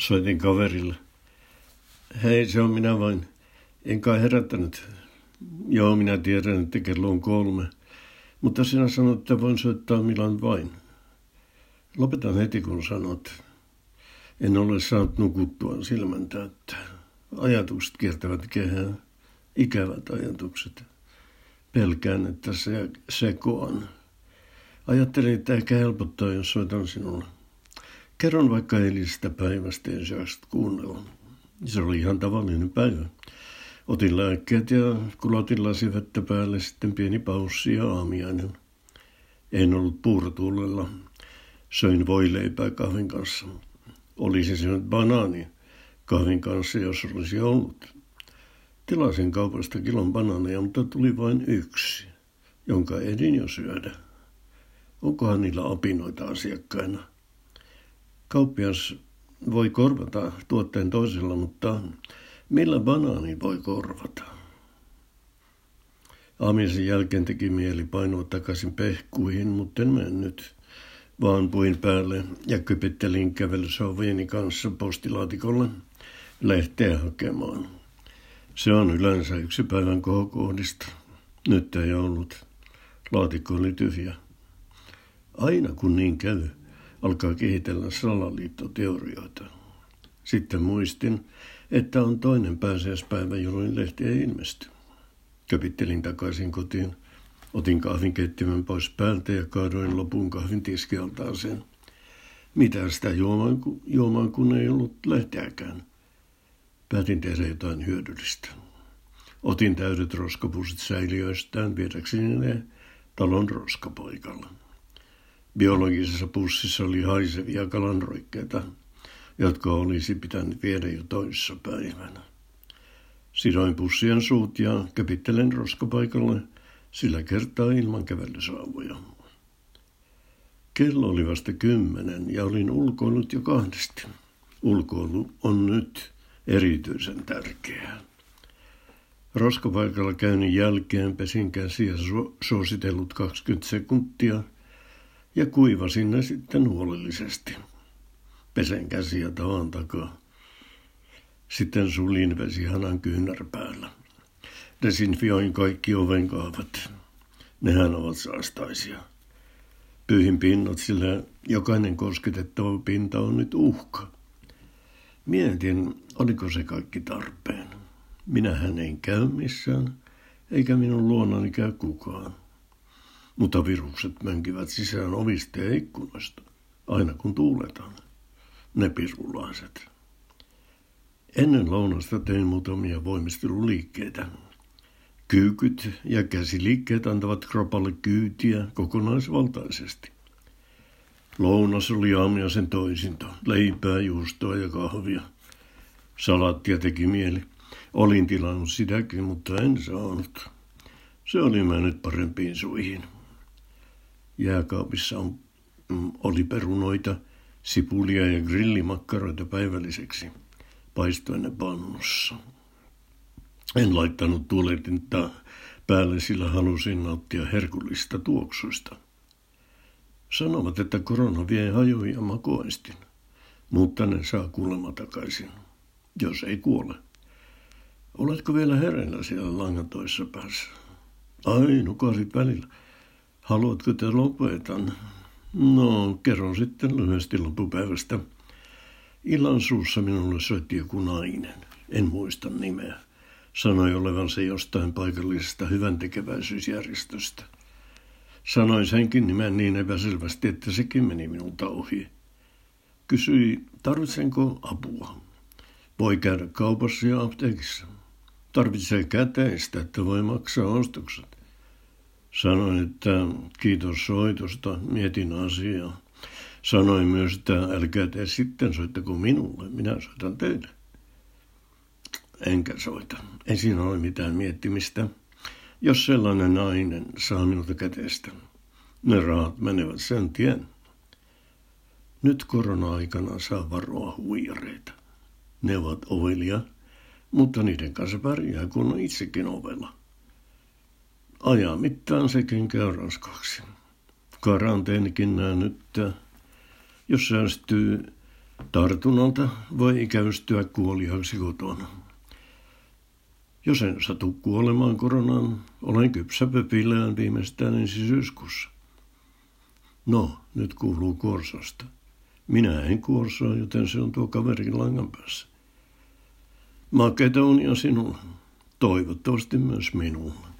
Soitin kaverille. Hei, se on minä vain. En kai herättänyt. Joo, minä tiedän, että kello on kolme. Mutta sinä sanot, että voin soittaa milloin vain. Lopetan heti, kun sanot. En ole saanut nukuttua silmän täyttää. Ajatukset kiertävät kehää. Ikävät ajatukset. Pelkään, että se sekoan. Ajattelin, että ehkä helpottaa, jos soitan sinulle. Kerron vaikka eilisestä päivästä, jos jakset kuunnella. Se oli ihan tavallinen päivä. Otin lääkkeet ja kulotin lasivettä päälle, sitten pieni paussi ja aamiainen. En ollut puurotuulella. Söin voileipää kahvin kanssa. Olisin syönyt banaani kahvin kanssa, jos olisi ollut. Tilasin kaupasta kilon banaaneja, mutta tuli vain yksi, jonka edin jo syödä. Onkohan niillä opinoita asiakkaina? Kauppias voi korvata tuotteen toisella, mutta millä banaani voi korvata? Aamiaisen jälkeen teki mieli painoa takaisin pehkuihin, mutta en mennyt, vaan puin päälle ja kypittelin kävelysovieni kanssa postilaatikolle lehteä hakemaan. Se on yleensä yksi päivän kohokohdista. Nyt ei ollut. Laatikko oli tyhjä. Aina kun niin käy, alkaa kehitellä salaliittoteorioita. Sitten muistin, että on toinen pääsiäispäivä, jolloin lehti ei ilmesty. Köpittelin takaisin kotiin, otin kahvinkeittimen pois päältä ja kaadoin lopun kahvin tiskialtaaseen. Mitä sitä juomaan, juomaan kun ei ollut lehteäkään. Päätin tehdä jotain hyödyllistä. Otin täydet roskapussit säiliöistään viedäkseni ne talon roskapoikalle. Biologisessa pussissa oli haisevia kalanroikkeita, jotka olisi pitänyt viedä jo toissa päivänä. Sidoin pussien suut ja käpittelen roskapaikalle sillä kertaa ilman kävelysauvoja. Kello oli vasta kymmenen ja olin ulkoillut jo kahdesti. Ulkoilu on nyt erityisen tärkeää. Roskapaikalla käynnin jälkeen pesin käsiä suositellut 20 sekuntia – ja kuivasin ne sitten huolellisesti. Pesen käsiä tavan takaa. Sitten sulin vesihanan kyynärpäällä. Desinfioin kaikki ovenkaavat. Nehän ovat saastaisia. Pyyhin pinnat, sillä jokainen kosketettava pinta on nyt uhka. Mietin, oliko se kaikki tarpeen. Minähän en käy missään, eikä minun luonani käy kukaan mutta virukset mönkivät sisään ovista ja ikkunoista, aina kun tuuletaan. Ne pirulaiset. Ennen lounasta tein muutamia voimisteluliikkeitä. Kyykyt ja käsiliikkeet antavat kropalle kyytiä kokonaisvaltaisesti. Lounas oli aamiaisen toisinto, leipää, juustoa ja kahvia. Salattia teki mieli. Olin tilannut sitäkin, mutta en saanut. Se oli mennyt parempiin suihin. Jääkaapissa on, mm, oli perunoita, sipulia ja grillimakkaroita päivälliseksi. Paistoin ne pannussa. En laittanut tuoletinta päälle, sillä halusin nauttia herkullista tuoksuista. Sanovat, että korona vie hajoja ja makoistin, mutta ne saa kuulemma takaisin, jos ei kuole. Oletko vielä hereillä siellä langan toisessa päässä? Ai, nukasit välillä. Haluatko, että lopetan? No, kerron sitten lyhyesti loppupäivästä. Illan suussa minulle soitti joku nainen. En muista nimeä. Sanoi olevansa jostain paikallisesta hyväntekeväisyysjärjestöstä. Sanoin senkin nimen niin epäselvästi, että sekin meni minulta ohi. Kysyi, tarvitsenko apua. Voi käydä kaupassa ja apteekissa. Tarvitsee käteistä, että voi maksaa ostokset. Sanoin, että kiitos soitosta, mietin asiaa. Sanoin myös, että älkää te sitten soittako minulle, minä soitan teille. Enkä soita. Ei siinä ole mitään miettimistä. Jos sellainen nainen saa minulta käteistä, ne rahat menevät sen tien. Nyt korona-aikana saa varoa huijareita. Ne ovat ovelia, mutta niiden kanssa pärjää, kun on itsekin ovella. Ajan mittaan sekin käy raskaaksi. Karanteenikin näyttää. Jos säästyy Tartunnalta voi ikäystyä kuoliaksi kotona. Jos en satu kuolemaan koronaan, olen kypsä pöpillään viimeistään ensi syyskuussa. No, nyt kuuluu kuorsosta. Minä en kuorsoa, joten se on tuo kaverin langan päässä. Makeita unia sinulla. Toivottavasti myös minulla.